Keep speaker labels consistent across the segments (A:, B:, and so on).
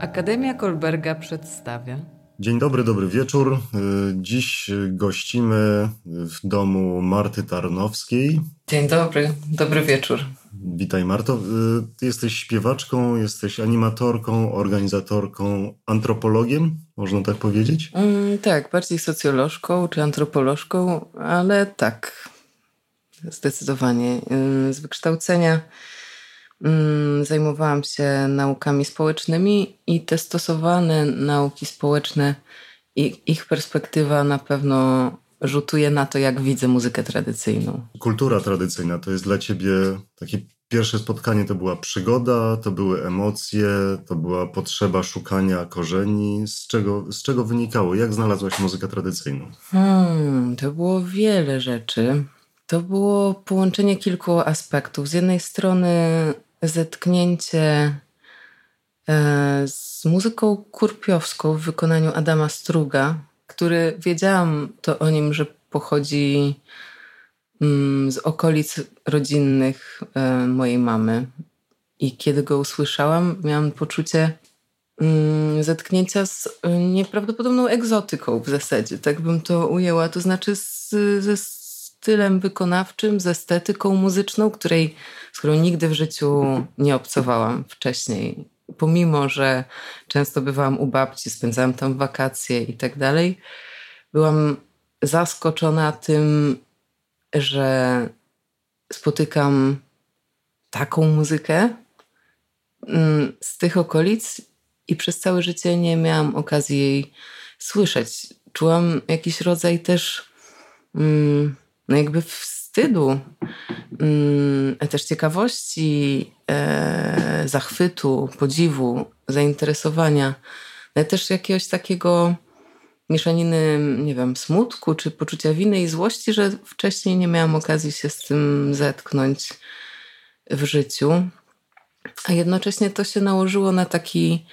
A: Akademia Kolberga przedstawia.
B: Dzień dobry, dobry wieczór. Y, dziś gościmy w domu Marty Tarnowskiej.
A: Dzień dobry, dobry wieczór.
B: Witaj Marto. Y, ty jesteś śpiewaczką, jesteś animatorką, organizatorką, antropologiem, można tak powiedzieć?
A: Mm, tak, bardziej socjolożką czy antropolożką, ale tak, zdecydowanie. Y, z wykształcenia zajmowałam się naukami społecznymi i te stosowane nauki społeczne, i ich perspektywa na pewno rzutuje na to, jak widzę muzykę tradycyjną.
B: Kultura tradycyjna to jest dla ciebie takie pierwsze spotkanie to była przygoda, to były emocje, to była potrzeba szukania korzeni. Z czego, z czego wynikało? Jak znalazłaś muzykę tradycyjną?
A: Hmm, to było wiele rzeczy. To było połączenie kilku aspektów. Z jednej strony zetknięcie e, z muzyką kurpiowską w wykonaniu Adama Struga, który wiedziałam to o nim, że pochodzi mm, z okolic rodzinnych e, mojej mamy. I kiedy go usłyszałam, miałam poczucie mm, zetknięcia z nieprawdopodobną egzotyką w zasadzie, tak bym to ujęła. To znaczy z, ze stylem wykonawczym, z estetyką muzyczną, której, z którą nigdy w życiu nie obcowałam wcześniej. Pomimo, że często bywałam u babci, spędzałam tam wakacje i tak dalej, byłam zaskoczona tym, że spotykam taką muzykę mm, z tych okolic i przez całe życie nie miałam okazji jej słyszeć. Czułam jakiś rodzaj też mm, no jakby wstydu, mm, też ciekawości, e, zachwytu, podziwu, zainteresowania, ale też jakiegoś takiego mieszaniny, nie wiem, smutku czy poczucia winy i złości, że wcześniej nie miałam okazji się z tym zetknąć w życiu. A jednocześnie to się nałożyło na taki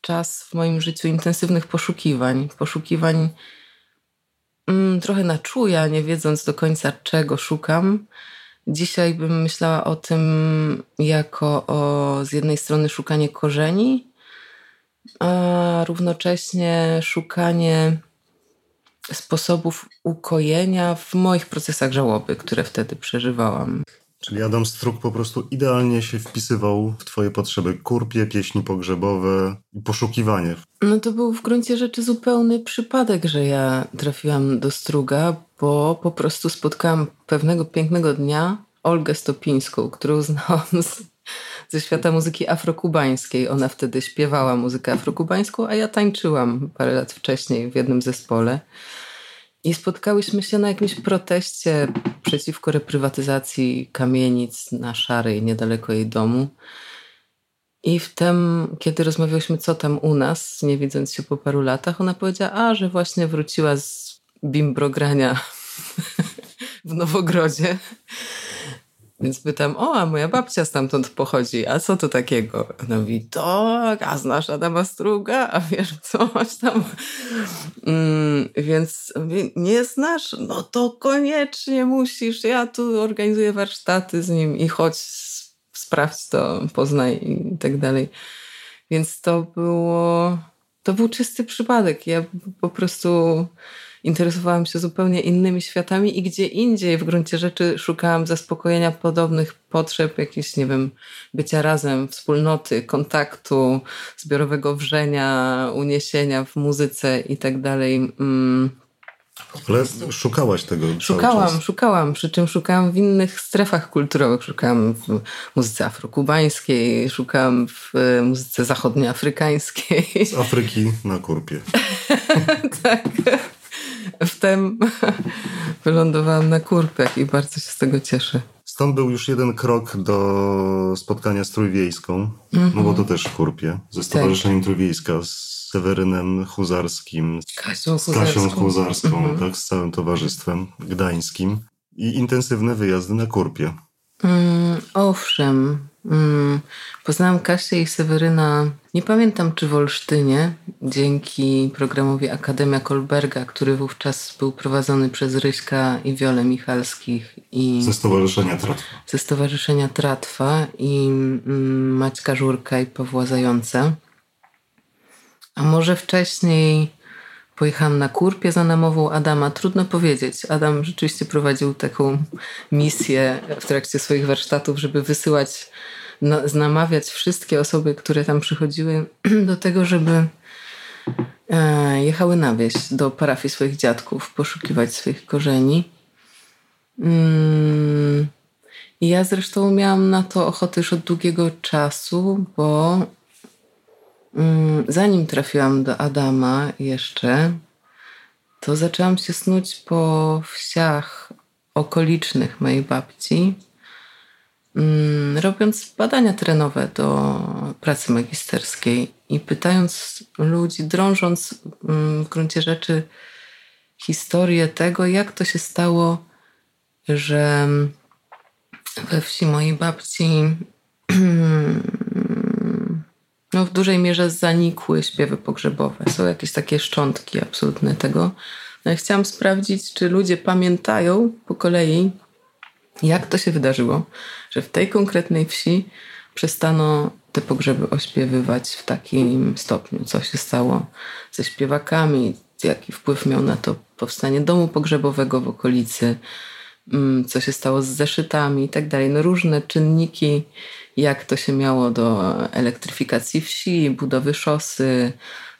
A: czas w moim życiu intensywnych poszukiwań, poszukiwań mm, trochę na czuja, nie wiedząc do końca czego szukam. Dzisiaj bym myślała o tym jako o z jednej strony szukanie korzeni, a równocześnie szukanie sposobów ukojenia w moich procesach żałoby, które wtedy przeżywałam.
B: Czyli Adam Struk po prostu idealnie się wpisywał w twoje potrzeby. Kurpie, pieśni pogrzebowe i poszukiwanie.
A: No to był w gruncie rzeczy zupełny przypadek, że ja trafiłam do Struga, bo po prostu spotkałam pewnego pięknego dnia Olgę Stopińską, którą znałam z, ze świata muzyki afrokubańskiej. Ona wtedy śpiewała muzykę afrokubańską, a ja tańczyłam parę lat wcześniej w jednym zespole. I spotkałyśmy się na jakimś proteście przeciwko reprywatyzacji kamienic na Szarej, niedaleko jej domu. I wtem, kiedy rozmawiałyśmy, co tam u nas, nie widząc się po paru latach, ona powiedziała, a że właśnie wróciła z bimbrogrania w Nowogrodzie. Więc pytam, o, a moja babcia stamtąd pochodzi, a co to takiego? Ona mówi, tak, a znasz Adama Struga, a wiesz coś tam. Mm, więc nie znasz? No to koniecznie musisz, ja tu organizuję warsztaty z nim i chodź, sprawdź to, poznaj i tak dalej. Więc to było, to był czysty przypadek. Ja po prostu interesowałam się zupełnie innymi światami i gdzie indziej w gruncie rzeczy szukałam zaspokojenia podobnych potrzeb, jakichś, nie wiem, bycia razem, wspólnoty, kontaktu, zbiorowego wrzenia, uniesienia w muzyce i tak dalej. Mm.
B: Ale szukałaś tego.
A: Szukałam, szukałam, przy czym szukałam w innych strefach kulturowych. Szukałam w muzyce afrokubańskiej, szukałam w e, muzyce zachodnioafrykańskiej.
B: Z Afryki na kurpie.
A: tak. Wtem wylądowałam na kurpach i bardzo się z tego cieszę.
B: Stąd był już jeden krok do spotkania z Trójwiejską, mm -hmm. no bo to też w Kurpie, ze tak. Stowarzyszeniem tak. Trójwiejska, z Sewerynem Huzarskim,
A: Kasią
B: z Kasią Huzarską, mm -hmm. tak, z całym towarzystwem gdańskim i intensywne wyjazdy na Kurpie.
A: Mm, owszem, Mm, poznałam Kasię i Seweryna, nie pamiętam czy w Olsztynie, dzięki programowi Akademia Kolberga, który wówczas był prowadzony przez Ryśka i Wiolę Michalskich. I
B: ze Stowarzyszenia Tratwa.
A: Ze Stowarzyszenia Tratwa i mm, Maćka Żurka i Pawła Zająca. A może wcześniej pojechałam na kurpie za namową Adama. Trudno powiedzieć. Adam rzeczywiście prowadził taką misję w trakcie swoich warsztatów, żeby wysyłać, na, namawiać wszystkie osoby, które tam przychodziły do tego, żeby e, jechały na wieś do parafii swoich dziadków, poszukiwać swoich korzeni. Mm. I ja zresztą miałam na to ochotę już od długiego czasu, bo zanim trafiłam do Adama jeszcze, to zaczęłam się snuć po wsiach okolicznych mojej babci, mm, robiąc badania terenowe do pracy magisterskiej i pytając ludzi, drążąc mm, w gruncie rzeczy historię tego, jak to się stało, że we wsi mojej babci no, w dużej mierze zanikły śpiewy pogrzebowe. Są jakieś takie szczątki absolutne tego. No, chciałam sprawdzić, czy ludzie pamiętają po kolei, jak to się wydarzyło, że w tej konkretnej wsi przestano te pogrzeby ośpiewywać w takim stopniu, co się stało ze śpiewakami, jaki wpływ miał na to powstanie domu pogrzebowego w okolicy, Mm, co się stało z zeszytami i tak dalej. No różne czynniki, jak to się miało do elektryfikacji wsi, budowy szosy,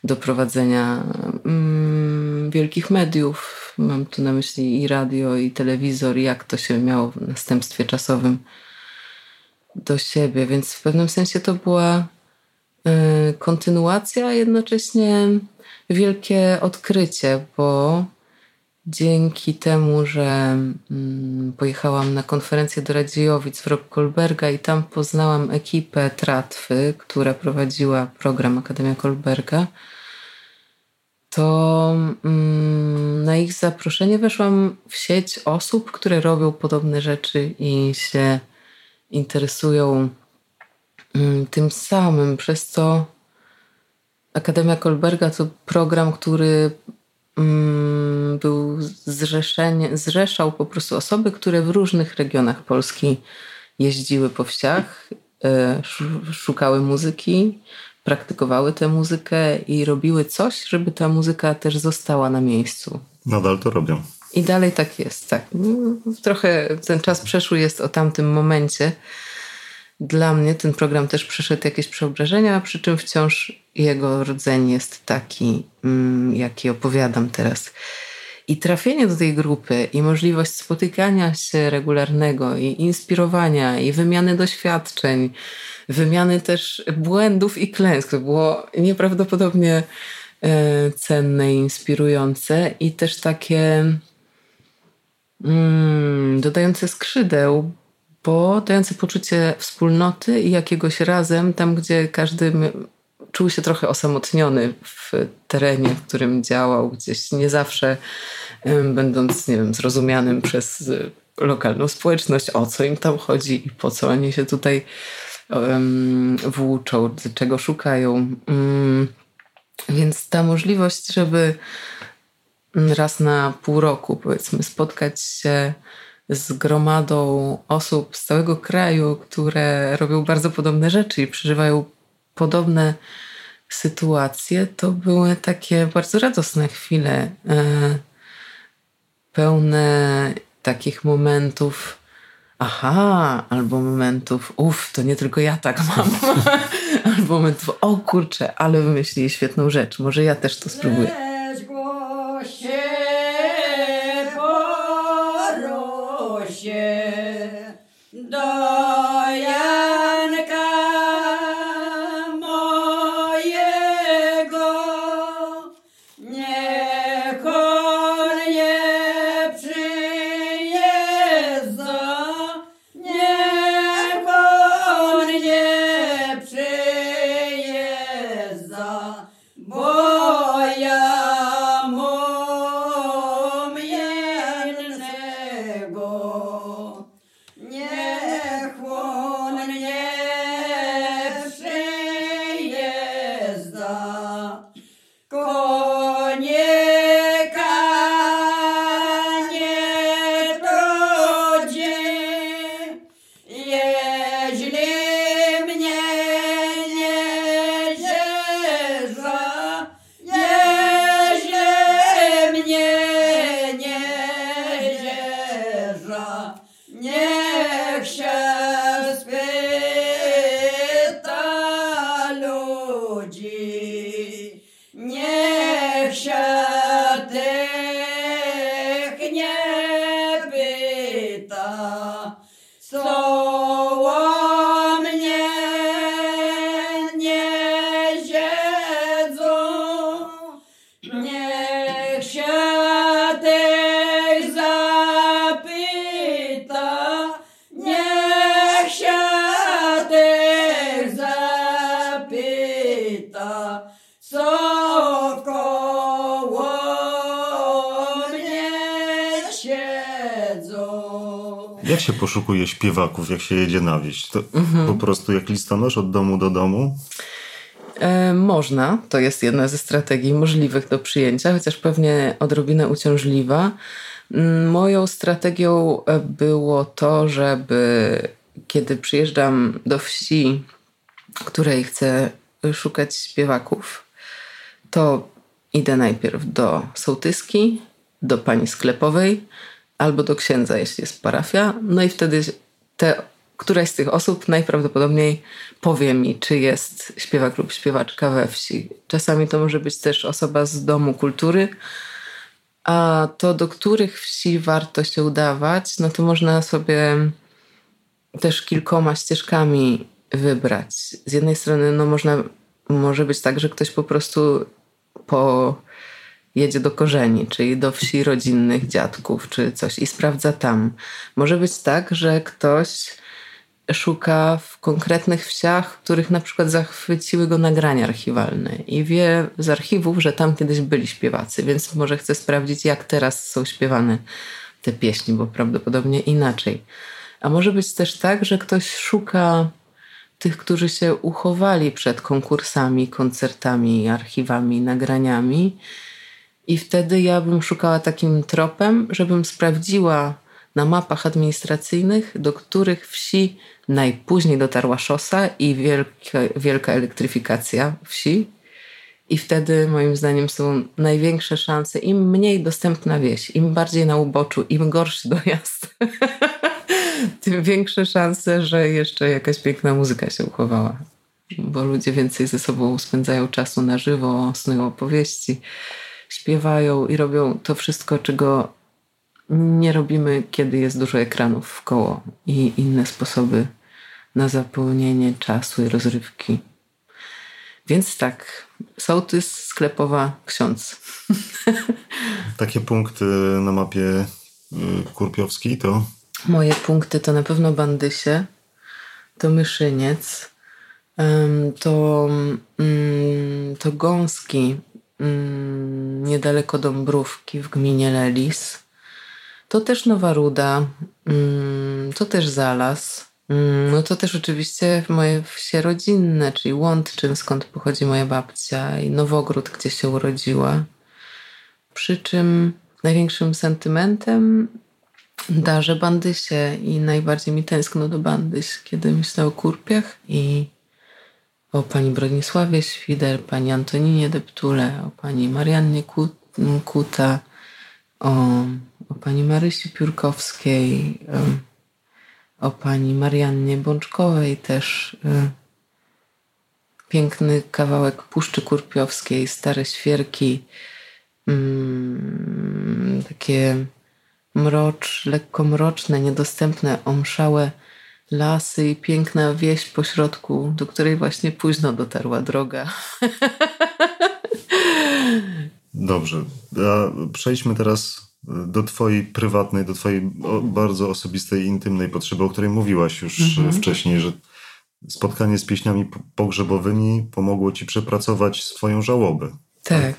A: doprowadzenia mm, wielkich mediów. Mam tu na myśli i radio, i telewizor, jak to się miało w następstwie czasowym do siebie. Więc w pewnym sensie to była y, kontynuacja, a jednocześnie wielkie odkrycie, bo dzięki temu, że mm, pojechałam na konferencję do Radziejowic w Kolberga i tam poznałam ekipę Tratwy, która prowadziła program Akademia Kolberga, to mm, na ich zaproszenie weszłam w sieć osób, które robią podobne rzeczy i się interesują mm, tym samym, przez co Akademia Kolberga to program, który był zrzeszenie, zrzeszał po prostu osoby, które w różnych regionach Polski jeździły po wsiach, e, szukały muzyki, praktykowały tę muzykę i robiły coś, żeby ta muzyka też została na miejscu.
B: Nadal to robią.
A: I dalej tak jest, tak. Trochę ten czas przeszły jest o tamtym momencie, dla mnie ten program też przeszedł jakieś przeobrażenia, przy czym wciąż jego rdzeń jest taki, mm, jaki opowiadam teraz. I trafienie do tej grupy i możliwość spotykania się regularnego i inspirowania i wymiany doświadczeń, wymiany też błędów i klęsk, było nieprawdopodobnie e, cenne i inspirujące i też takie mm, dodające skrzydeł, bo dające poczucie wspólnoty i jakiegoś razem, tam gdzie każdy czuł się trochę osamotniony w terenie, w którym działał, gdzieś nie zawsze będąc, nie wiem, zrozumianym przez lokalną społeczność, o co im tam chodzi i po co oni się tutaj um, włóczą, czego szukają. Um, więc ta możliwość, żeby raz na pół roku, powiedzmy, spotkać się z gromadą osób z całego kraju, które robią bardzo podobne rzeczy i przeżywają podobne sytuacje, to były takie bardzo radosne chwile, e, pełne takich momentów. Aha, albo momentów, uff, to nie tylko ja tak mam. albo momentów, o kurczę, ale wymyślili świetną rzecz, może ja też to spróbuję.
B: Poszukuje śpiewaków, jak się jedzie na wieś? To mhm. po prostu jak listonosz od domu do domu?
A: E, można, to jest jedna ze strategii możliwych do przyjęcia, chociaż pewnie odrobinę uciążliwa. Mm, moją strategią e, było to, żeby kiedy przyjeżdżam do wsi, której chcę szukać śpiewaków, to idę najpierw do sołtyski, do pani sklepowej albo do księdza, jeśli jest parafia. No i wtedy te, któraś z tych osób najprawdopodobniej powie mi, czy jest śpiewak lub śpiewaczka we wsi. Czasami to może być też osoba z domu kultury, a to do których wsi warto się udawać, no to można sobie też kilkoma ścieżkami wybrać. Z jednej strony, no można, może być tak, że ktoś po prostu po jedzie do korzeni, czyli do wsi rodzinnych dziadków czy coś i sprawdza tam. Może być tak, że ktoś szuka w konkretnych wsiach, których na przykład zachwyciły go nagrania archiwalne i wie z archiwów, że tam kiedyś byli śpiewacy, więc może chce sprawdzić, jak teraz są śpiewane te pieśni, bo prawdopodobnie inaczej. A może być też tak, że ktoś szuka tych, którzy się uchowali przed konkursami, koncertami, archiwami, nagraniami. I wtedy ja bym szukała takim tropem, żebym sprawdziła na mapach administracyjnych, do których wsi najpóźniej dotarła szosa i wielka, wielka elektryfikacja wsi. I wtedy moim zdaniem są największe szanse, im mniej dostępna wieś, im bardziej na uboczu, im gorszy dojazd, tym większe szanse, że jeszcze jakaś piękna muzyka się uchowała. Bo ludzie więcej ze sobą spędzają czasu na żywo, snują opowieści, śpiewają i robią to wszystko, czego nie robimy, kiedy jest dużo ekranów w koło i inne sposoby na zapełnienie czasu i rozrywki. Więc tak, sołtys, sklepowa, ksiądz.
B: Takie punkty na mapie y, kurpiowskiej to?
A: Moje punkty to na pewno Bandysie, to Myszyniec, to, mm, to Gąski, niedaleko Dąbrówki w gminie Lelis. To też Nowa Ruda, mm, to też Zalas. No to też oczywiście moje wsie rodzinne, czyli Łądczyn, skąd pochodzi moja babcia i Nowogród, gdzie się urodziła. Przy czym największym sentymentem darzę Bandysie i najbardziej mi tęskno do Bandyś, kiedy myślę o Kurpiach i o pani Bronisławie Świder, pani Antoninie Deptule, o pani Mariannie Kuta, o, o pani Marysi Piórkowskiej, o pani Mariannie Bączkowej też. Piękny kawałek Puszczy Kurpiowskiej, Stare Świerki, takie mrocz, lekko mroczne, niedostępne, omszałe lasy i piękna wieś pośrodku, do której właśnie późno dotarła droga.
B: Dobrze. Przejdźmy teraz do Twojej prywatnej, do Twojej bardzo osobistej, intymnej potrzeby, o której mówiłaś już mhm. wcześniej, że spotkanie z pieśniami pogrzebowymi pomogło Ci przepracować swoją żałobę.
A: Tak. tak?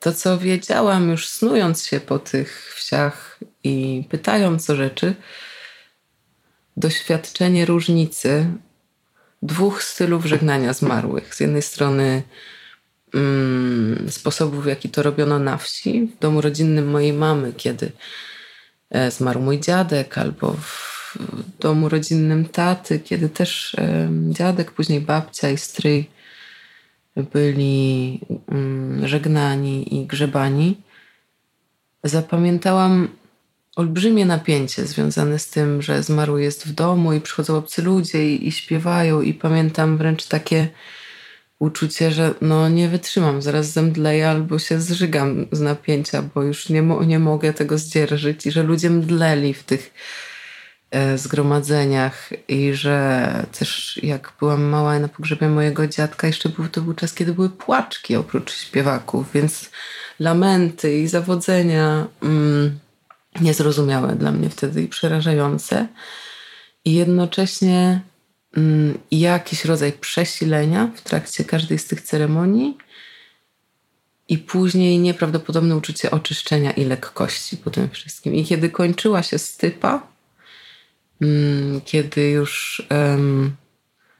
A: To, co wiedziałam już snując się po tych wsiach i pytając o rzeczy, doświadczenie różnicy dwóch stylów żegnania zmarłych. Z jednej strony mm, sposobów, w jaki to robiono na wsi, w domu rodzinnym mojej mamy, kiedy e, zmarł mój dziadek, albo w domu rodzinnym taty, kiedy też e, dziadek, później babcia i stryj byli mm, żegnani i grzebani. Zapamiętałam olbrzymie napięcie związane z tym, że zmarły jest w domu i przychodzą obcy ludzie i, i śpiewają i pamiętam wręcz takie uczucie, że no nie wytrzymam, zaraz zemdleję albo się zżygam z napięcia, bo już nie, mo nie mogę tego zdzierżyć i że ludzie mdleli w tych e, zgromadzeniach i że też jak byłam mała na pogrzebie mojego dziadka, jeszcze był, to był czas, kiedy były płaczki oprócz śpiewaków, więc lamenty i zawodzenia mm, niezrozumiałe dla mnie wtedy i przerażające. I jednocześnie mm, jakiś rodzaj przesilenia w trakcie każdej z tych ceremonii i później nieprawdopodobne uczucie oczyszczenia i lekkości po tym wszystkim. I kiedy kończyła się stypa, mm, kiedy już um,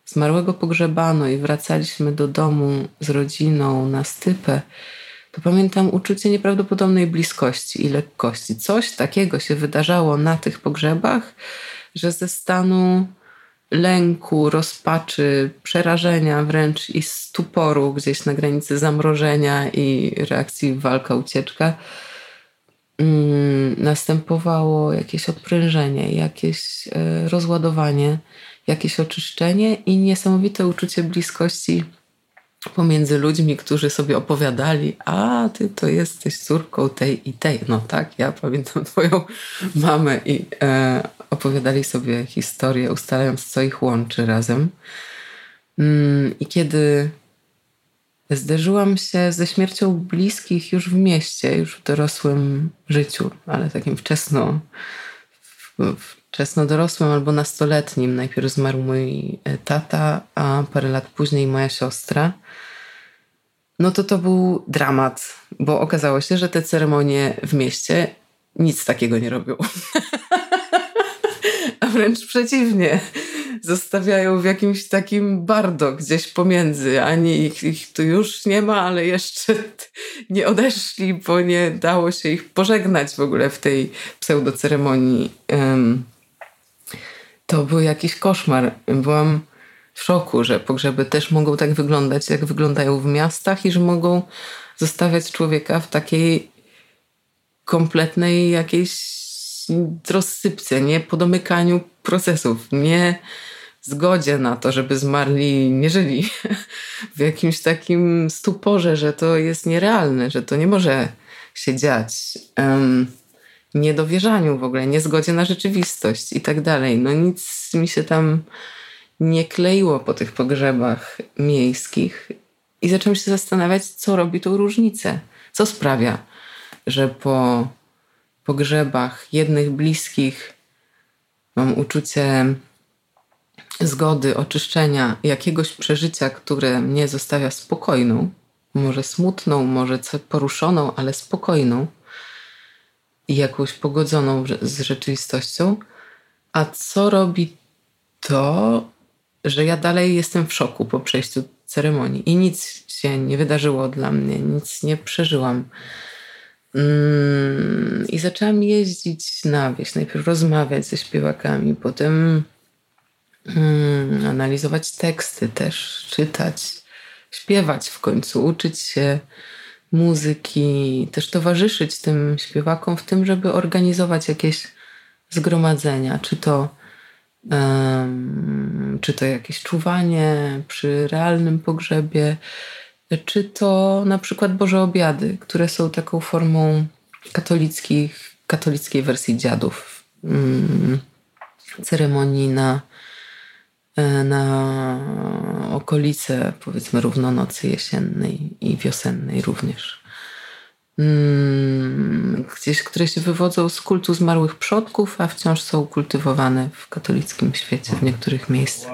A: zmarłego pogrzebano i wracaliśmy do domu z rodziną na stypę, to pamiętam uczucie nieprawdopodobnej bliskości i lekkości. Coś takiego się wydarzało na tych pogrzebach, że ze stanu lęku, rozpaczy, przerażenia wręcz i stuporu gdzieś na granicy zamrożenia i reakcji walka, ucieczka mm, następowało jakieś odprężenie, jakieś e, rozładowanie, jakieś oczyszczenie i niesamowite uczucie bliskości pomiędzy ludźmi, którzy sobie opowiadali, a ty to jesteś córką tej i tej. No tak, ja pamiętam twoją mamę i e, opowiadali sobie historię, ustalając, co ich łączy razem. Mm, I kiedy zderzyłam się ze śmiercią bliskich już w mieście, już w dorosłym życiu, ale takim wczesno, wczesno dorosłym albo nastoletnim. Najpierw zmarł mój tata, a parę lat później moja siostra. No to to był dramat, bo okazało się, że te ceremonie w mieście nic takiego nie robią. a wręcz przeciwnie. Zostawiają w jakimś takim bardo gdzieś pomiędzy. Ani ich, ich tu już nie ma, ale jeszcze nie odeszli, bo nie dało się ich pożegnać w ogóle w tej pseudoceremonii. To był jakiś koszmar. Byłam w szoku, że pogrzeby też mogą tak wyglądać, jak wyglądają w miastach i że mogą zostawiać człowieka w takiej kompletnej jakiejś rozsypce, nie podomykaniu procesów, nie zgodzie na to, żeby zmarli nie żyli. W jakimś takim stuporze, że to jest nierealne, że to nie może się dziać. Um, niedowierzaniu w ogóle, niezgodzie na rzeczywistość i tak dalej. No nic mi się tam nie kleiło po tych pogrzebach miejskich i zaczęłam się zastanawiać, co robi tą różnicę. Co sprawia, że po pogrzebach jednych bliskich mam uczucie zgody, oczyszczenia, jakiegoś przeżycia, które mnie zostawia spokojną, może smutną, może poruszoną, ale spokojną jakąś pogodzoną z rzeczywistością. A co robi to, że ja dalej jestem w szoku po przejściu ceremonii i nic się nie wydarzyło dla mnie, nic nie przeżyłam. Mm, I zaczęłam jeździć na wieś, najpierw rozmawiać ze śpiewakami, potem mm, analizować teksty też, czytać, śpiewać w końcu, uczyć się muzyki, też towarzyszyć tym śpiewakom w tym, żeby organizować jakieś zgromadzenia, czy to, um, czy to jakieś czuwanie przy realnym pogrzebie, czy to na przykład Boże Obiady, które są taką formą katolickich, katolickiej wersji dziadów. Mm, ceremonii na, na okolice, powiedzmy, równonocy jesiennej i wiosennej również. Mm, gdzieś, które się wywodzą z kultu zmarłych przodków, a wciąż są kultywowane w katolickim świecie w niektórych miejscach.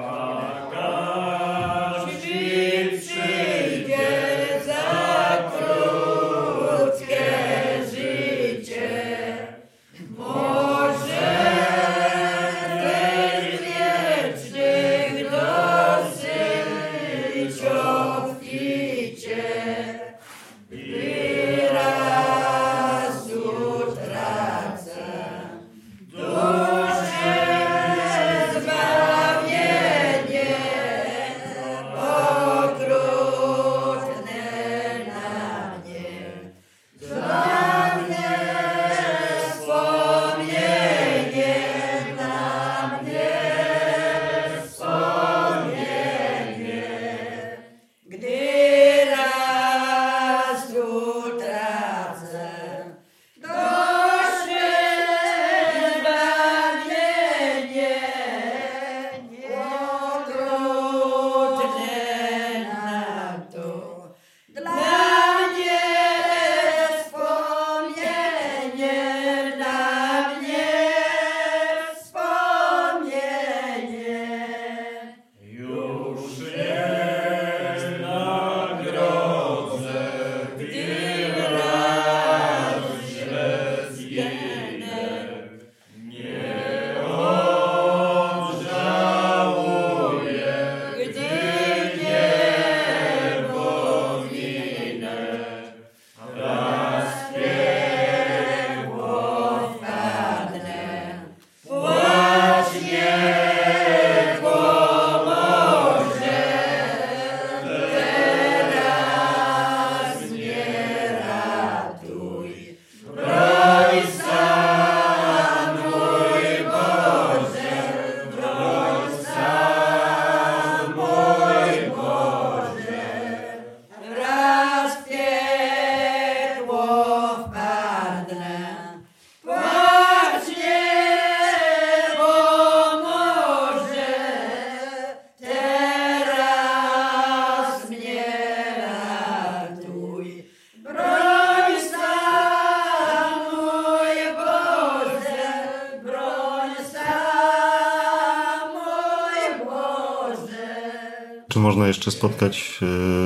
B: Czy można jeszcze spotkać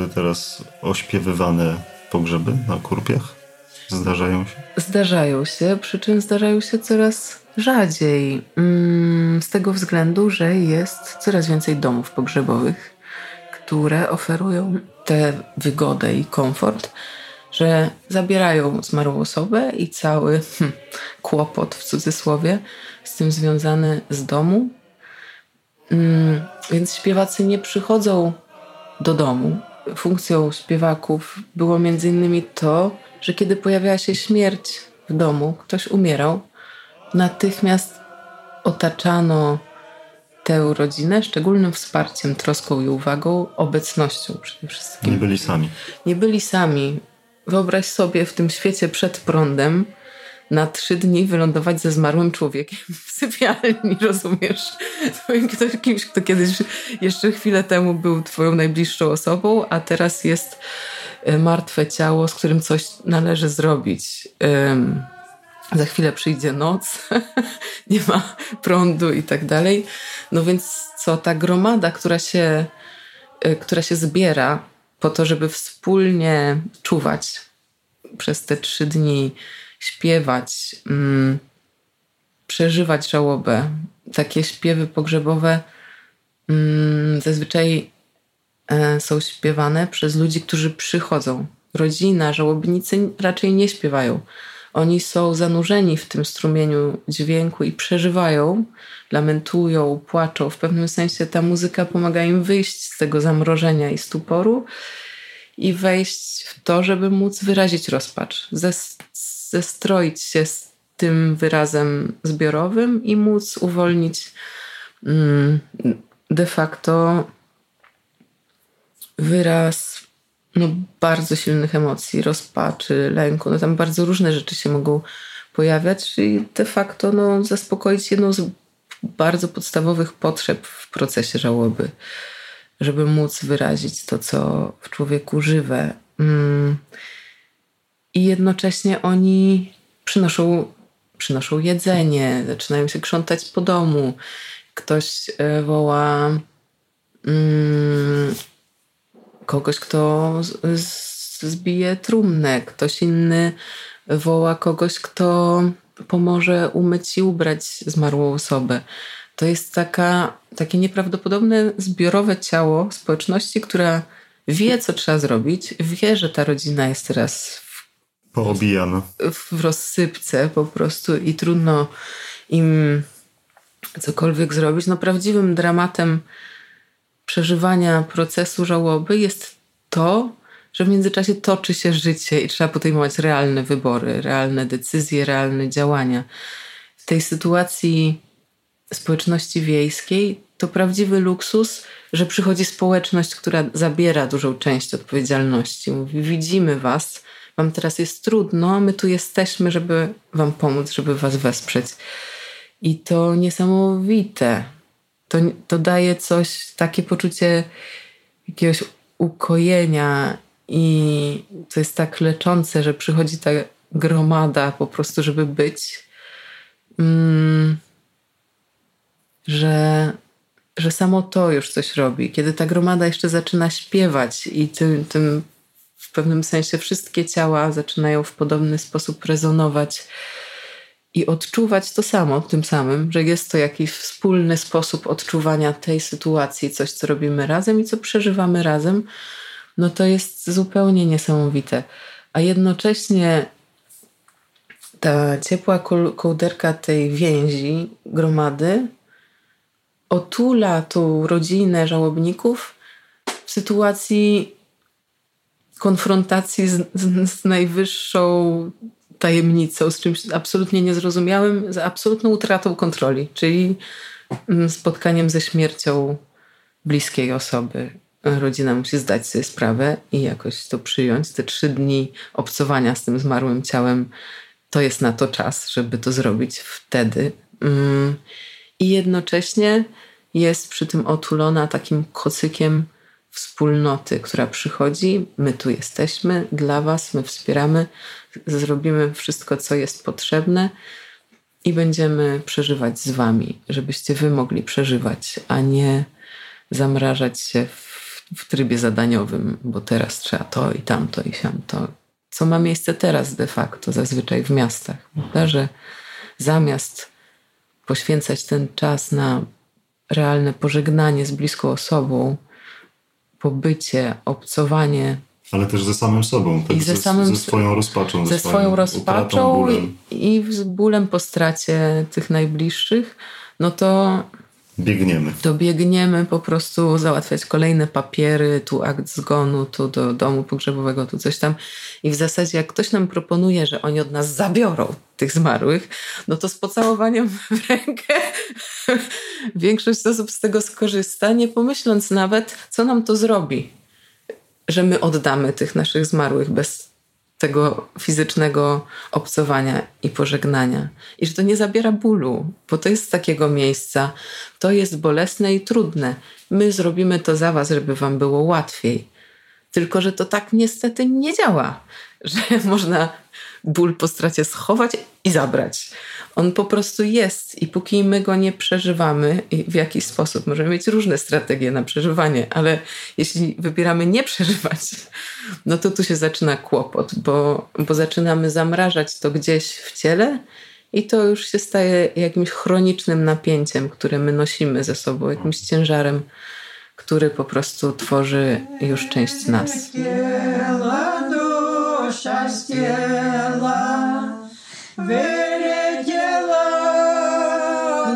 B: y, teraz ośpiewywane pogrzeby na kurpiach? Zdarzają się?
A: Zdarzają się, przy czym zdarzają się coraz rzadziej. Mm, z tego względu, że jest coraz więcej domów pogrzebowych, które oferują tę wygodę i komfort, że zabierają zmarłą osobę i cały hm, kłopot w cudzysłowie z tym związany z domu. Mm, więc śpiewacy nie przychodzą do domu. Funkcją śpiewaków było między innymi to, że kiedy pojawiała się śmierć w domu, ktoś umierał, natychmiast otaczano tę rodzinę szczególnym wsparciem, troską i uwagą, obecnością przede wszystkim.
B: Nie byli sami.
A: Nie byli sami. Wyobraź sobie w tym świecie przed prądem na trzy dni wylądować ze zmarłym człowiekiem w sypialni, rozumiesz? Ktoś, kimś, kto kiedyś jeszcze chwilę temu był twoją najbliższą osobą, a teraz jest e, martwe ciało, z którym coś należy zrobić. Um, za chwilę przyjdzie noc, nie ma prądu i tak dalej. No więc co, ta gromada, która się, e, która się zbiera po to, żeby wspólnie czuwać przez te trzy dni, śpiewać, mm, przeżywać żałobę. Takie śpiewy pogrzebowe mm, zazwyczaj e, są śpiewane przez ludzi, którzy przychodzą. Rodzina, żałobnicy raczej nie śpiewają. Oni są zanurzeni w tym strumieniu dźwięku i przeżywają, lamentują, płaczą. W pewnym sensie ta muzyka pomaga im wyjść z tego zamrożenia i stuporu i wejść w to, żeby móc wyrazić rozpacz, zestroić się z tym wyrazem zbiorowym i móc uwolnić mm, de facto wyraz no, bardzo silnych emocji, rozpaczy, lęku. No, tam bardzo różne rzeczy się mogą pojawiać i de facto no, zaspokoić jedną z bardzo podstawowych potrzeb w procesie żałoby, żeby móc wyrazić to, co w człowieku żywe. Mm. I jednocześnie oni przynoszą, przynoszą jedzenie, zaczynają się krzątać po domu. Ktoś e, woła mm, kogoś, kto zbije trumnę, ktoś inny woła kogoś, kto pomoże umyć i ubrać zmarłą osobę. To jest taka, takie nieprawdopodobne zbiorowe ciało społeczności, która wie, co trzeba zrobić, wie, że ta rodzina jest teraz w,
B: poobijana.
A: w rozsypce po prostu i trudno im cokolwiek zrobić. No prawdziwym dramatem przeżywania procesu żałoby jest to, że w międzyczasie toczy się życie i trzeba podejmować realne wybory, realne decyzje, realne działania. W tej sytuacji społeczności wiejskiej to prawdziwy luksus, że przychodzi społeczność, która zabiera dużą część odpowiedzialności. Mówi: Widzimy Was, Wam teraz jest trudno, my tu jesteśmy, żeby Wam pomóc, żeby Was wesprzeć. I to niesamowite. To, to daje coś, takie poczucie jakiegoś ukojenia i to jest tak leczące, że przychodzi ta gromada po prostu, żeby być. Mm, że, że samo to już coś robi. Kiedy ta gromada jeszcze zaczyna śpiewać i tym, tym w pewnym sensie wszystkie ciała zaczynają w podobny sposób rezonować i odczuwać to samo, tym samym, że jest to jakiś wspólny sposób odczuwania tej sytuacji, coś, co robimy razem i co przeżywamy razem, no to jest zupełnie niesamowite. A jednocześnie ta ciepła kołderka tej więzi, gromady, otula tą rodzinę żałobników w sytuacji konfrontacji z, z, z najwyższą tajemnicą, z czymś absolutnie niezrozumiałym, z absolutną utratą kontroli, czyli mm, spotkaniem ze śmiercią bliskiej osoby. Rodzina musi zdać sobie sprawę i jakoś to przyjąć. Te trzy dni obcowania z tym zmarłym ciałem to jest na to czas, żeby to zrobić wtedy. Mm. I jednocześnie jest przy tym otulona takim kocykiem wspólnoty, która przychodzi. My tu jesteśmy dla Was, my wspieramy, zrobimy wszystko, co jest potrzebne i będziemy przeżywać z Wami, żebyście Wy mogli przeżywać, a nie zamrażać się w w trybie zadaniowym, bo teraz trzeba to i tamto i siamto. Co ma miejsce teraz de facto, zazwyczaj w miastach, prawda? że zamiast poświęcać ten czas na realne pożegnanie z bliską osobą, pobycie, obcowanie.
B: Ale też ze samym sobą, tak? I ze, samym, ze swoją rozpaczą.
A: Ze, ze swoją rozpaczą i z bólem po stracie tych najbliższych, no to
B: Biegniemy.
A: To biegniemy po prostu załatwiać kolejne papiery, tu akt zgonu, tu do domu pogrzebowego, tu coś tam. I w zasadzie jak ktoś nam proponuje, że oni od nas zabiorą tych zmarłych, no to z pocałowaniem w rękę większość osób z tego skorzysta, nie pomyśląc nawet, co nam to zrobi, że my oddamy tych naszych zmarłych bez tego fizycznego obcowania i pożegnania. I że to nie zabiera bólu, bo to jest z takiego miejsca, to jest bolesne i trudne. My zrobimy to za was, żeby wam było łatwiej. Tylko, że to tak niestety nie działa, że można ból po stracie schować i zabrać. On po prostu jest i póki my go nie przeżywamy w jakiś sposób, możemy mieć różne strategie na przeżywanie, ale jeśli wybieramy nie przeżywać, no to tu się zaczyna kłopot, bo, bo zaczynamy zamrażać to gdzieś w ciele i to już się staje jakimś chronicznym napięciem, które my nosimy ze sobą, jakimś ciężarem, który po prostu tworzy już część nas.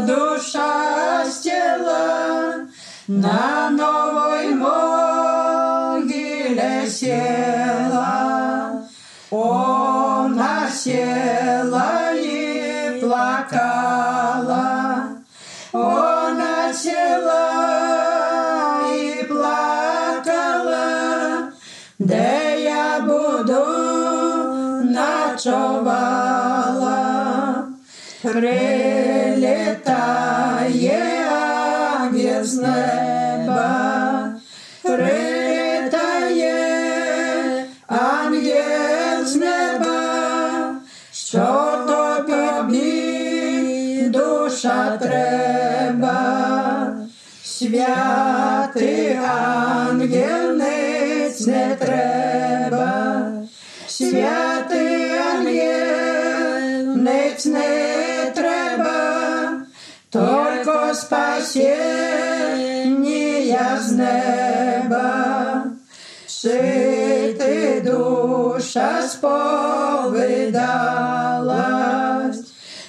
A: Dusza z na nowej mogile siela. Ona siela Прилетає з неба, прилітає ангел з неба, що тобі душа треба, святий ангел ниць не треба, святий ангел ниць не треба. Только спасение с неба, Шиты душа споведалась,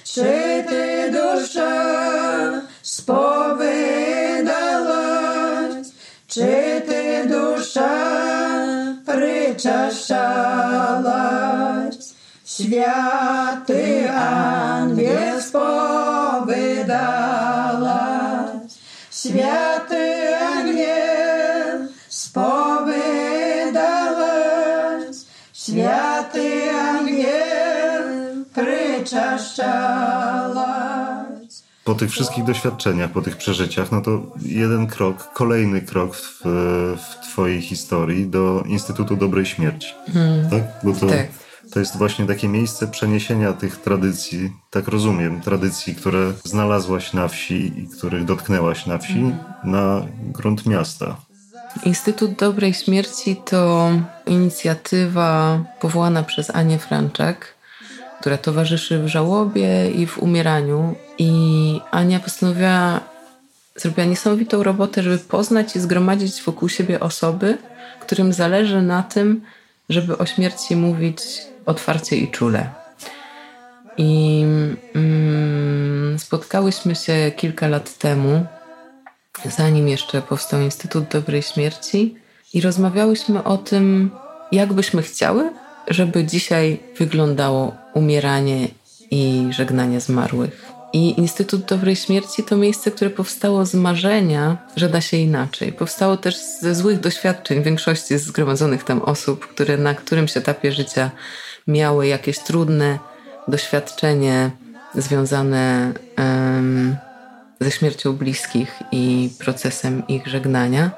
A: Шиты душа споведалась, Шиты душа причащалась, Святый ангел споведалась, сповидалась, святий Święty Aniel przyczaszczalać.
B: Po tych wszystkich doświadczeniach, po tych przeżyciach, no to jeden krok, kolejny krok w, w Twojej historii do Instytutu Dobrej Śmierci. Hmm. Tak? Bo to, tak. to jest właśnie takie miejsce przeniesienia tych tradycji, tak rozumiem, tradycji, które znalazłaś na wsi i których dotknęłaś na wsi, hmm. na grunt miasta.
A: Instytut Dobrej Śmierci to inicjatywa powołana przez Anię Franczak, która towarzyszy w żałobie i w umieraniu. I Ania postanowiła, zrobiła niesamowitą robotę, żeby poznać i zgromadzić wokół siebie osoby, którym zależy na tym, żeby o śmierci mówić otwarcie i czule. I mm, spotkałyśmy się kilka lat temu zanim jeszcze powstał Instytut Dobrej Śmierci, i rozmawiałyśmy o tym, jak byśmy chciały, żeby dzisiaj wyglądało umieranie i żegnanie zmarłych. I Instytut Dobrej Śmierci to miejsce, które powstało z marzenia, że da się inaczej. Powstało też ze złych doświadczeń większości zgromadzonych tam osób, które na którymś etapie życia miały jakieś trudne doświadczenie związane um, ze śmiercią bliskich i procesem ich żegnania.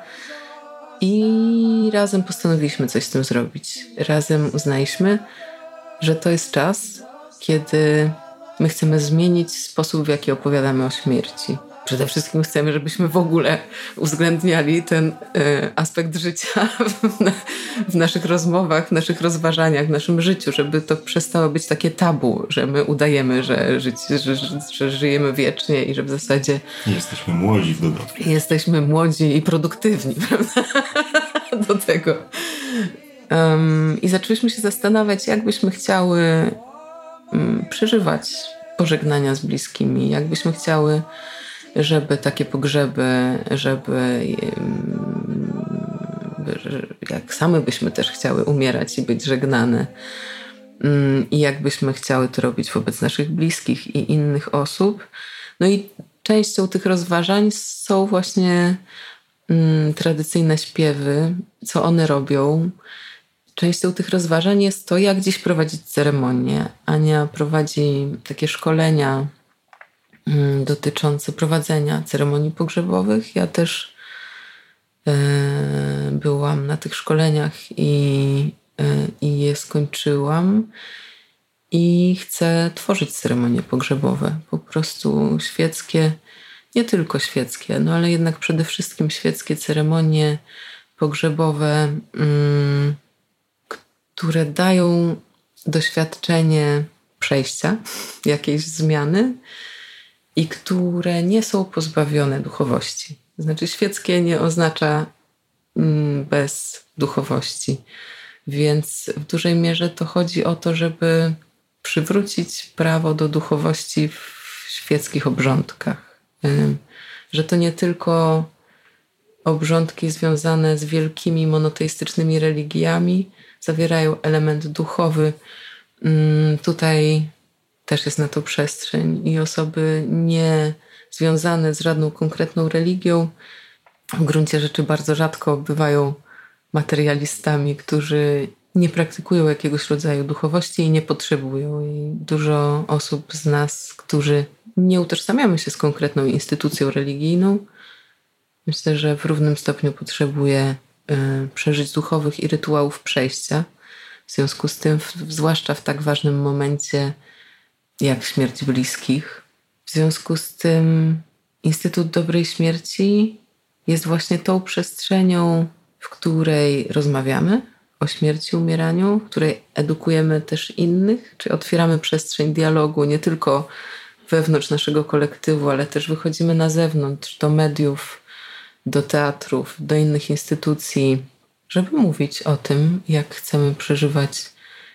A: I razem postanowiliśmy coś z tym zrobić. Razem uznaliśmy, że to jest czas, kiedy my chcemy zmienić sposób, w jaki opowiadamy o śmierci. Przede wszystkim chcemy, żebyśmy w ogóle uwzględniali ten y, aspekt życia w, na, w, naszych rozmowach, w naszych rozważaniach, w naszym życiu, żeby to przestało być takie tabu, że my udajemy, że, żyć, że, że, żyjemy wiecznie i że w zasadzie.
B: Jesteśmy młodzi w dodatku.
A: Jesteśmy młodzi i produktywni, prawda? Do tego. Um, I zaczęliśmy się zastanawiać, jak byśmy chciały przeżywać pożegnania z bliskimi, jak byśmy chciały żeby takie pogrzeby, żeby jak same byśmy też chciały umierać i być żegnane. Mm, I jakbyśmy chciały to robić wobec naszych bliskich i innych osób. No i częścią tych rozważań są właśnie mm, tradycyjne śpiewy, co one robią. Częścią tych rozważań jest to, jak dziś prowadzić ceremonię. Ania prowadzi takie szkolenia Mm, dotyczący prowadzenia ceremonii pogrzebowych. Ja też e, byłam na tych szkoleniach i, e, i je skończyłam. I chcę tworzyć ceremonie pogrzebowe, po prostu świeckie, nie tylko świeckie, no ale jednak przede wszystkim świeckie ceremonie pogrzebowe, mm, które dają doświadczenie przejścia, jakiejś zmiany, i które nie są pozbawione duchowości. Znaczy, świeckie nie oznacza mm, bez duchowości. Więc w dużej mierze to chodzi o to, żeby przywrócić prawo do duchowości w świeckich obrządkach. Że to nie tylko obrządki związane z wielkimi monoteistycznymi religiami zawierają element duchowy. Tutaj też jest na to przestrzeń i osoby nie związane z żadną konkretną religią w gruncie rzeczy bardzo rzadko bywają materialistami, którzy nie praktykują jakiegoś rodzaju duchowości i nie potrzebują. I dużo osób z nas, którzy nie utożsamiamy się z konkretną instytucją religijną, myślę, że w równym stopniu potrzebuje przeżyć duchowych i rytuałów przejścia. W związku z tym, zwłaszcza w tak ważnym momencie, jak śmierć bliskich. W związku z tym Instytut Dobrej Śmierci jest właśnie tą przestrzenią, w której rozmawiamy o śmierci, umieraniu, w której edukujemy też innych, czy otwieramy przestrzeń dialogu nie tylko wewnątrz naszego kolektywu, ale też wychodzimy na zewnątrz, do mediów, do teatrów, do innych instytucji, żeby mówić o tym, jak chcemy przeżywać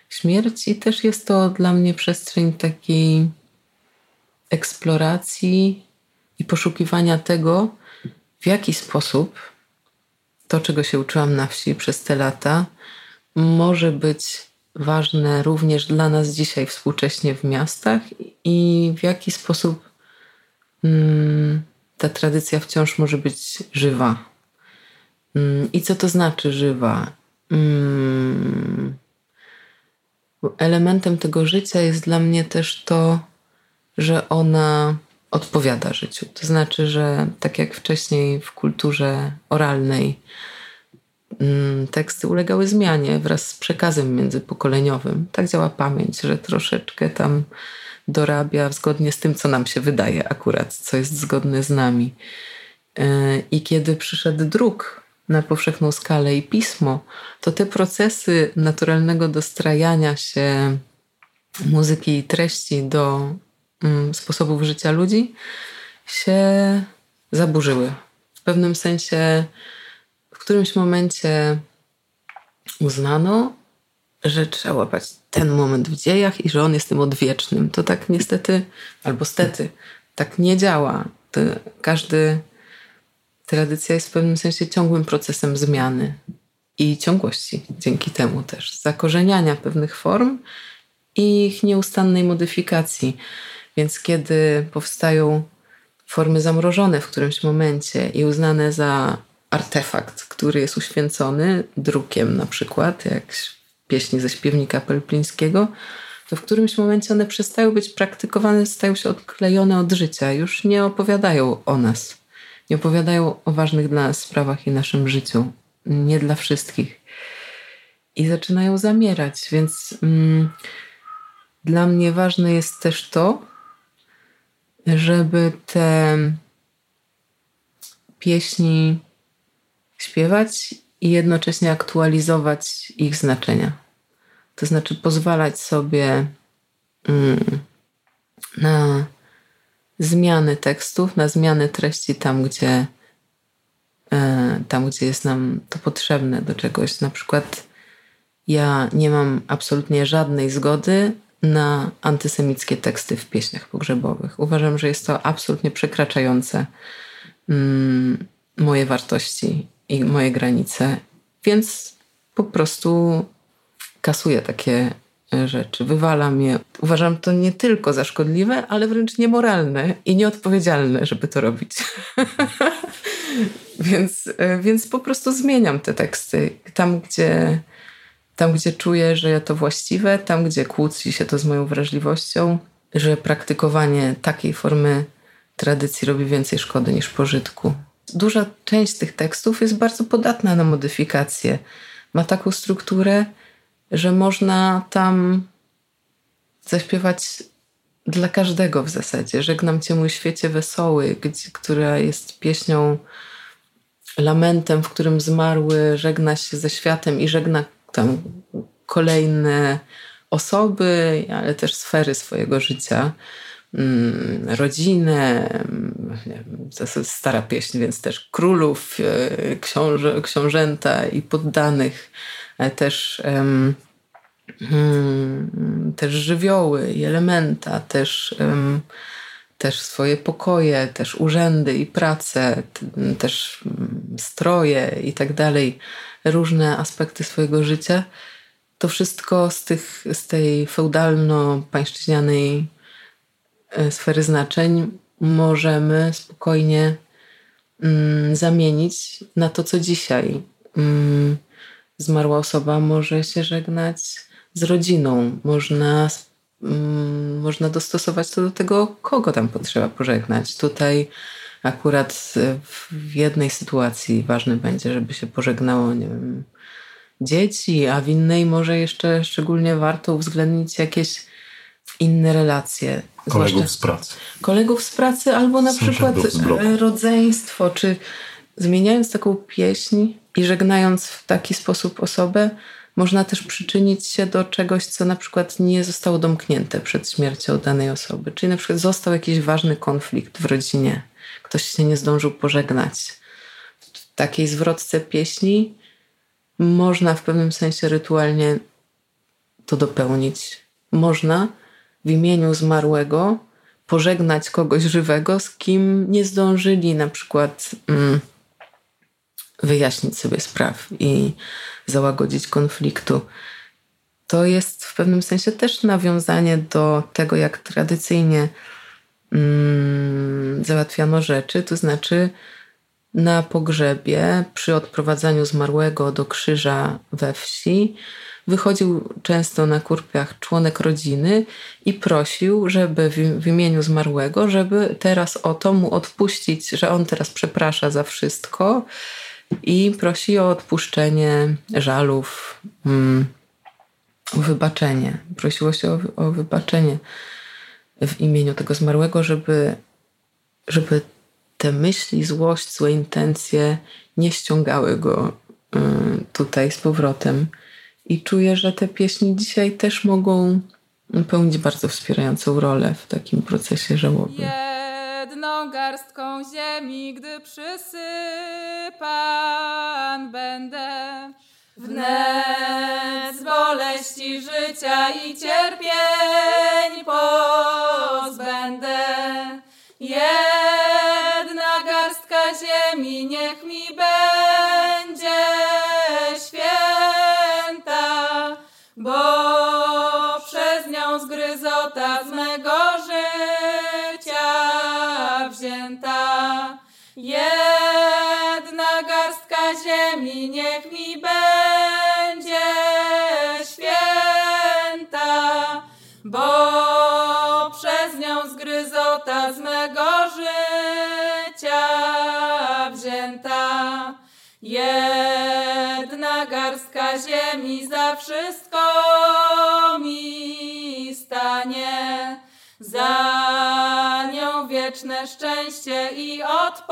A: śmierć. I też jest to dla mnie przestrzeń takiej eksploracji i poszukiwania tego, w jaki sposób to, czego się uczyłam na wsi przez te lata, może być ważne również dla nas dzisiaj współcześnie w miastach i w jaki sposób mm, ta tradycja wciąż może być żywa. Mm, I co to znaczy żywa? Mm, elementem tego życia jest dla mnie też to, że ona odpowiada życiu. To znaczy, że tak jak wcześniej w kulturze oralnej mm, teksty ulegały zmianie wraz z przekazem międzypokoleniowym. Tak działa pamięć, że troszeczkę tam dorabia zgodnie z tym, co nam się wydaje akurat, co jest zgodne z nami. E, I kiedy przyszedł druk na powszechną skalę i pismo, to te procesy naturalnego dostrajania się muzyki i treści do mm, sposobów życia ludzi się zaburzyły. W pewnym sensie, w którymś momencie uznano, że trzeba łapać ten moment w dziejach i że on jest tym odwiecznym. To tak niestety, albo stety, tak nie działa. To każdy tradycja jest w pewnym sensie ciągłym procesem zmiany i ciągłości dzięki temu też, zakorzeniania pewnych form i ich nieustannej modyfikacji. Więc kiedy powstają formy zamrożone w którymś momencie i uznane za artefakt, który jest uświęcony drukiem na przykład, jak pieśni ze śpiewnika Pelplińskiego, to w którymś momencie one przestają być praktykowane, stają się odklejone od życia, już nie opowiadają o nas nie opowiadają o ważnych dla nas sprawach i naszym życiu. Nie dla wszystkich. I zaczynają zamierać, więc mm, dla mnie ważne jest też to, żeby te pieśni śpiewać i jednocześnie aktualizować ich znaczenia. To znaczy pozwalać sobie mm, na zmiany tekstów, na zmiany treści tam, gdzie, e, tam, gdzie jest nam to potrzebne do czegoś. Na przykład ja nie mam absolutnie żadnej zgody na antysemickie teksty w pieśniach pogrzebowych. Uważam, że jest to absolutnie przekraczające mm, moje wartości i moje granice, więc po prostu kasuję takie rzeczy, wywalam je. Uważam to nie tylko za szkodliwe, ale wręcz niemoralne i nieodpowiedzialne, żeby to robić. więc, więc po prostu zmieniam te teksty. Tam gdzie, tam, gdzie czuję, że to właściwe, tam, gdzie kłóci się to z moją wrażliwością, że praktykowanie takiej formy tradycji robi więcej szkody niż pożytku. Duża część tych tekstów jest bardzo podatna na modyfikacje. Ma taką strukturę, że można tam zaśpiewać dla każdego w zasadzie. Żegnam Cię mój świecie wesoły, gdzie, która jest pieśnią, lamentem, w którym zmarły żegna się ze światem i żegna tam kolejne osoby, ale też sfery swojego życia. Mm, rodzinę, mm, stara pieśń, więc też królów, e, książę, książęta i poddanych, też, um, też żywioły i elementa, też, um, też swoje pokoje, też urzędy i prace, też stroje i tak dalej, różne aspekty swojego życia. To wszystko z, tych, z tej feudalno-pańszczyźnianej E, sfery znaczeń możemy spokojnie mm, zamienić na to, co dzisiaj. Zmarła osoba może się żegnać z rodziną, można, mm, można dostosować to do tego, kogo tam potrzeba pożegnać. Tutaj akurat w jednej sytuacji ważne będzie, żeby się pożegnało, nie wiem, dzieci, a w innej może jeszcze szczególnie warto uwzględnić jakieś inne relacje.
B: Kolegów z pracy.
A: Kolegów z pracy albo na przykład rodzeństwo, czy zmieniając taką pieśń i żegnając w taki sposób osobę, można też przyczynić się do czegoś, co na przykład nie zostało domknięte przed śmiercią danej osoby. Czyli na przykład został jakiś ważny konflikt w rodzinie, ktoś się nie zdążył pożegnać. W takiej zwrotce pieśni można w pewnym sensie rytualnie to dopełnić. Można, w imieniu zmarłego pożegnać kogoś żywego, z kim nie zdążyli na przykład mm, wyjaśnić sobie spraw i załagodzić konfliktu. To jest w pewnym sensie też nawiązanie do tego, jak tradycyjnie mm, załatwiano rzeczy, to znaczy na pogrzebie przy odprowadzaniu zmarłego do krzyża we wsi wychodził często na kurpiach członek rodziny i prosił, żeby w, imieniu zmarłego, żeby teraz oto mu odpuścić, że on teraz przeprasza za wszystko i prosi o odpuszczenie żalów, mm, o wybaczenie. Prosiło się o, o wybaczenie w imieniu tego zmarłego, żeby, żeby te myśli, złość, złe intencje nie ściągały go y, tutaj z powrotem. I czuję, że te pieśni dzisiaj też mogą pełnić bardzo wspierającą rolę w takim procesie żałoby.
C: Jedną garstką ziemi, gdy przysypan będę, wnet boleści życia i cierpień pozbędę. Jedna garstka ziemi niech mi będzie bo przez nią zgryzota z mego życia wzięta. Jedna garstka ziemi niech mi będzie święta, bo przez nią zgryzota z mego życia wzięta. Jedna garstka ziemi za wszystko mi stanie. Za nią wieczne szczęście i odpoczywanie.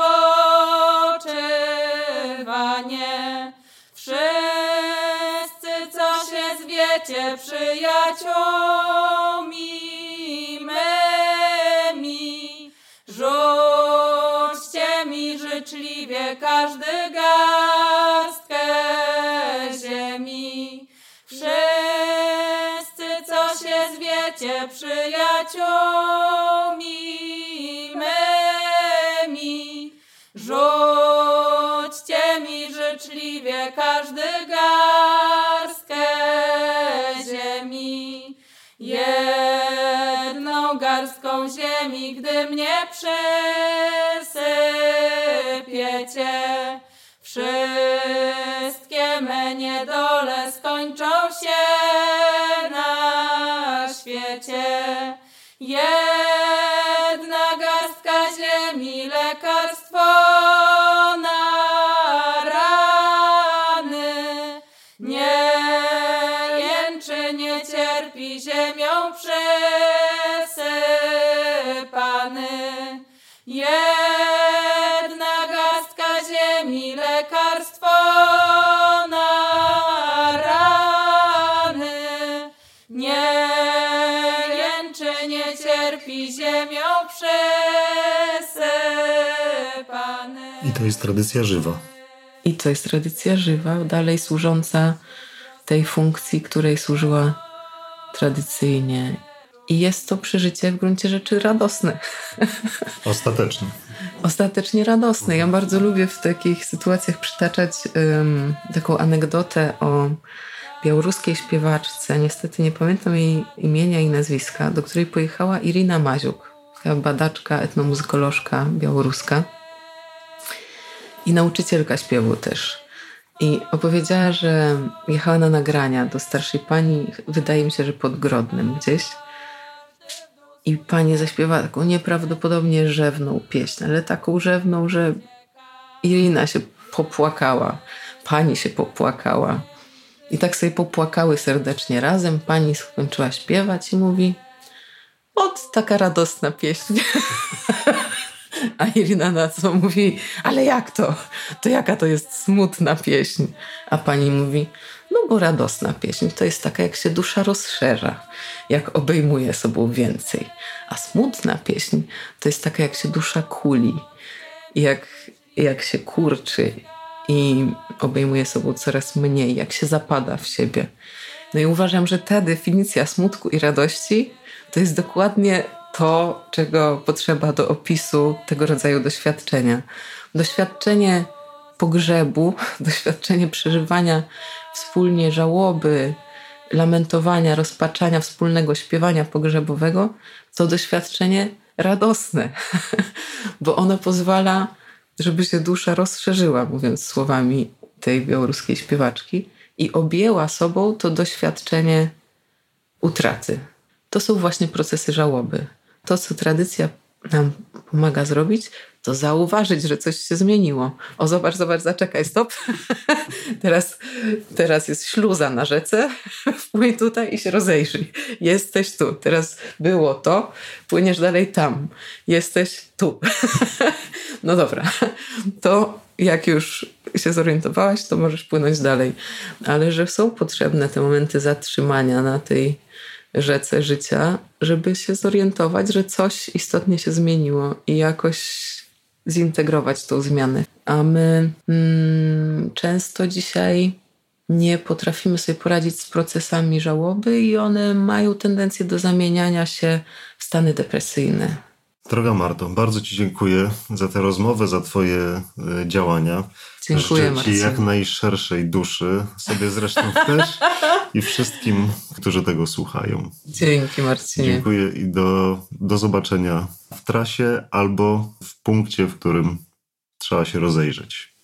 C: Wszyscy, co się zwiecie, przyjaciółmi mymi, rzućcie mi życzliwie każdy garstkę zwiecie, przyjaciółmi mymi, rzućcie mi życzliwie każdy garstkę ziemi. Jedną garstką ziemi, gdy mnie przysypiecie, świecie. Jedna garstka ziemi, lekarstwo
B: jest tradycja żywa.
A: I to jest tradycja żywa, dalej służąca tej funkcji, której służyła tradycyjnie. I jest to przeżycie w gruncie rzeczy radosne.
B: Ostatecznie.
A: Ostatecznie radosne. Ja bardzo lubię w takich sytuacjach przytaczać um, taką anegdotę o białoruskiej śpiewaczce. Niestety nie pamiętam jej imienia i nazwiska, do której pojechała Irina Maziuk, taka badaczka, etnomuzykolożka białoruska i nauczycielka śpiewu też. I opowiedziała, że jechała na nagrania do starszej pani, wydaje mi się, że pod Grodnem gdzieś. I pani zaśpiewała taką nieprawdopodobnie rzewną pieśń, ale taką rzewną, że Irina się popłakała, pani się popłakała. I tak sobie popłakały serdecznie razem. Pani skończyła śpiewać i mówi: Ot, taka radosna pieśń. A Irina na co mówi, ale jak to? To jaka to jest smutna pieśń? A pani mówi, no bo radosna pieśń to jest taka, jak się dusza rozszerza, jak obejmuje sobą więcej. A smutna pieśń to jest taka, jak się dusza kuli, jak, jak się kurczy i obejmuje sobą coraz mniej, jak się zapada w siebie. No i uważam, że ta definicja smutku i radości to jest dokładnie to, czego potrzeba do opisu tego rodzaju doświadczenia. Doświadczenie pogrzebu, doświadczenie przeżywania wspólnie żałoby, lamentowania, rozpaczania, wspólnego śpiewania pogrzebowego, to doświadczenie radosne, bo ono pozwala, żeby się dusza rozszerzyła, mówiąc słowami tej białoruskiej śpiewaczki, i objęła sobą to doświadczenie utraty. To są właśnie procesy żałoby to, co tradycja nam pomaga zrobić, to zauważyć, że coś się zmieniło. O, zobacz, zobacz, zaczekaj, stop. teraz, teraz jest śluza na rzece, wpłyń tutaj i się rozejrzyj. Jesteś tu. Teraz było to, płyniesz dalej tam. Jesteś tu. no dobra. To jak już się zorientowałaś, to możesz płynąć dalej. Ale że są potrzebne te momenty zatrzymania na tej rzece życia, żeby się zorientować, że coś istotnie się zmieniło i jakoś zintegrować tą zmianę. A my mm, często dzisiaj nie potrafimy sobie poradzić z procesami żałoby i one mają tendencję do zamieniania się w stany depresyjne.
B: Droga Marto, bardzo Ci dziękuję za tę rozmowę, za Twoje y, działania.
A: Dziękuję
B: Życzę Ci jak najszerszej duszy, sobie zresztą też i wszystkim, którzy tego słuchają.
A: Dzięki Marcinie.
B: Dziękuję i do, do zobaczenia w trasie albo w punkcie, w którym trzeba się rozejrzeć.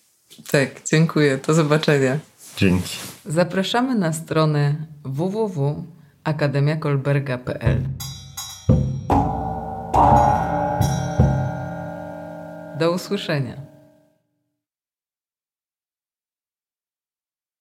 A: Tak, dziękuję. Do zobaczenia.
B: Dzięki.
A: Zapraszamy na stronę www.akademiakolberga.pl Do usłyszenia.